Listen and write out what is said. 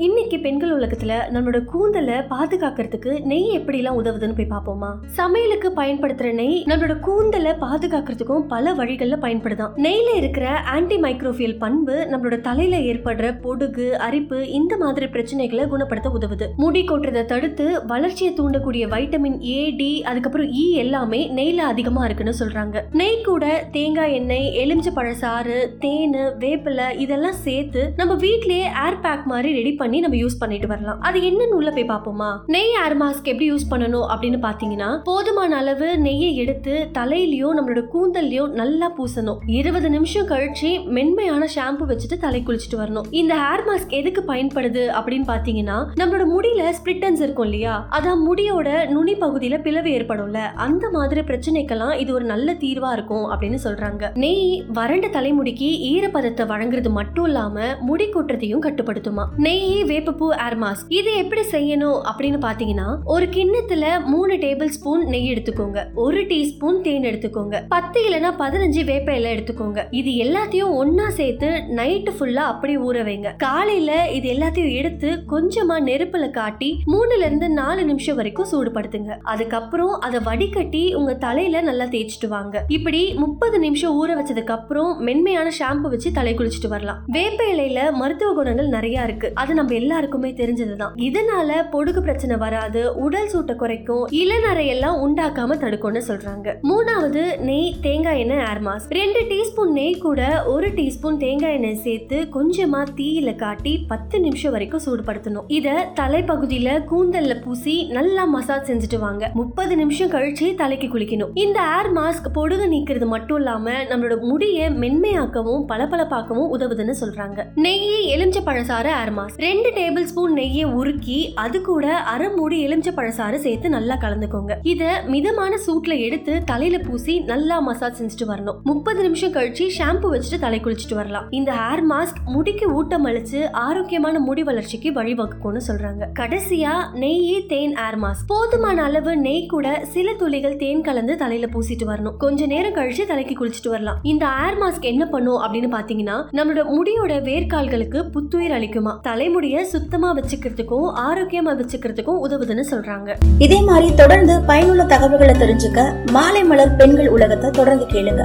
இன்னைக்கு பெண்கள் உலகத்துல நம்மளோட கூந்தலை பாதுகாக்கிறதுக்கு நெய் எப்படிலாம் உதவுதுன்னு போய் பார்ப்போமா? சமையலுக்கு பயன்படுத்துற நெய் நம்மளோட கூந்தலை பாதுகாக்கிறதுக்கும் பல வழிகள்ல பயன்படுதாம் நெய்ல இருக்கிற ஆன்டி மைக்ரோஃபியல் பண்பு நம்மளோட தலையில ஏற்படுற பொடுகு அரிப்பு இந்த மாதிரி பிரச்சனைகளை குணப்படுத்த உதவுது. முடி கொட்டுறதை தடுத்து வளர்ச்சியை தூண்டக்கூடிய வைட்டமின் ஏ டி அதுக்கப்புறம் இ எல்லாமே நெய்ல அதிகமா இருக்குன்னு சொல்றாங்க. நெய் கூட தேங்காய் எண்ணெய் எலுமிச்சை பழசாறு தேன் வேப்பிலை இதெல்லாம் சேர்த்து நம்ம வீட்லயே ஏர் பேக் மாதிரி ரெடி பண்ணி நம்ம யூஸ் பண்ணிட்டு வரலாம். அது என்னன்னு உள்ள போய் பார்ப்போமா? நெய் ஏர் மாஸ்க் எப்படி யூஸ் பண்ணணும் அப்படின்னு பாத்தீங்கன்னா போதுமான அளவு நெய்யை எடுத்து தலையிலயோ நம்மளோட கூந்தல்லையோ நல்லா பூசணும். இருபது நிமிஷம் கழிச்சு மென்மையான ஷாம்பு வச்சுட்டு தலை குளிச்சுட்டு வரணும். இந்த ஹேர் மாஸ்க் எதுக்கு பயன்படுது அப்படின்னு பாத்தீங்கன்னா நம்மளோட முடியில ஸ்பிரிட்டன்ஸ் இருக்கும் இல்லையா? அதான் முடியோட நுனி பகுதியில பிளவு ஏற்படும்ல. அந்த மாதிரி பிரச்சனைக்கெல்லாம் இது ஒரு நல்ல தீர்வா இருக்கும் அப்படின்னு சொல்றாங்க. நெய் வறண்ட தலைமுடிக்கு ஈரப்பதத்தை வழங்குறது மட்டும் இல்லாம முடி கொட்டுறதையும் கட்டுப்படுத்துமா? நெய் வேப்பப்பூ ஏர் மாஸ்க் இது எப்படி செய்யணும் அப்படின்னு பாத்தீங்கன்னா ஒரு கிண்ணத்துல மூணு டேபிள் ஸ்பூன் நெய் எடுத்துக்கோங்க. ஒரு டீஸ்பூன் தேன் எடுத்துக்கோங்க. பத்து இல்லைன்னா பதினஞ்சு வேப்ப இலை எடுத்துக்கோங்க. இது எல்லாத்தையும் ஒன்னா சேர்த்து நைட்டு ஃபுல்லா அப்படி ஊற வைங்க. காலையில இது எல்லாத்தையும் எடுத்து கொஞ்சமா நெருப்புல காட்டி மூணுல இருந்து நாலு நிமிஷம் வரைக்கும் சூடுபடுத்துங்க. அதுக்கப்புறம் அதை வடிகட்டி உங்க தலையில நல்லா தேய்ச்சிட்டு வாங்க. இப்படி முப்பது நிமிஷம் ஊற வச்சதுக்கு அப்புறம் மென்மையான ஷாம்பு வச்சு தலை குளிச்சுட்டு வரலாம். வேப்ப இலையில மருத்துவ குணங்கள் நிறைய இருக்கு. அது நம்ம எல்லாருக்குமே தெரிஞ்சதுதான். இதனால பொடுகு பிரச்சனை வராது உடல் சூட்டை குறைக்கும் இளநரையெல்லாம் உண்டாக்காம தடுக்கும்னு சொல்றாங்க. மூணாவது நெய் தேங்காய் எண்ணெய் ஏர் மாஸ்க் ரெண்டு டீஸ்பூன் நெய் கூட ஒரு டீஸ்பூன் தேங்காய் எண்ணெய் சேர்த்து கொஞ்சமா தீயில காட்டி பத்து நிமிஷம் வரைக்கும் சூடுபடுத்தணும். இத தலைப்பகுதியில கூந்தல்ல பூசி நல்லா மசாஜ் செஞ்சுட்டு வாங்க. முப்பது நிமிஷம் கழிச்சு தலைக்கு குளிக்கணும். இந்த ஏர் மாஸ்க் பொடுகு நீக்கிறது மட்டும் இல்லாம நம்மளோட முடியை மென்மையாக்கவும் பளபளப்பாக்கவும் உதவுதுன்னு சொல்றாங்க. நெய் எலுமிச்சை பழசார ஏர் மாஸ்க் ரெண்டு டேபிள் ஸ்பூன் நெய்யை உருக்கி அது கூட அரை மூடி எலுமிச்சை பழசாறு சேர்த்து நல்லா கலந்துக்கோங்க. இத மிதமான சூட்ல எடுத்து தலையில பூசி நல்லா மசாஜ் செஞ்சுட்டு வரணும். முப்பது நிமிஷம் கழிச்சு ஷாம்பு வச்சுட்டு தலை குளிச்சுட்டு வரலாம். இந்த ஹேர் மாஸ்க் முடிக்கு ஊட்டம் அளிச்சு ஆரோக்கியமான முடி வளர்ச்சிக்கு வழிவகுக்கும்னு சொல்றாங்க. கடைசியா நெய் தேன் ஏர் மாஸ்க் போதுமான அளவு நெய் கூட சில துளிகள் தேன் கலந்து தலையில பூசிட்டு வரணும். கொஞ்ச நேரம் கழிச்சு தலைக்கு குளிச்சுட்டு வரலாம். இந்த ஏர் மாஸ்க் என்ன பண்ணும் அப்படின்னு பாத்தீங்கன்னா நம்மளோட முடியோட வேர்க்கால்களுக்கு புத்துயிர் அளிக்குமா? தலைமுடிய சுத்தமா வச்சுக்கிறதுக்கும் ஆரோக்கியமா வச்சுக்கிறதுக்கும் உதவுதுன்னு சொல்றாங்க. இதே மாதிரி தொடர்ந்து பயனுள்ள தகவல்களை தெரிஞ்சுக்க மாலை மலர் பெண்கள் உலகத்தை தொடர்ந்து கேளுங்க.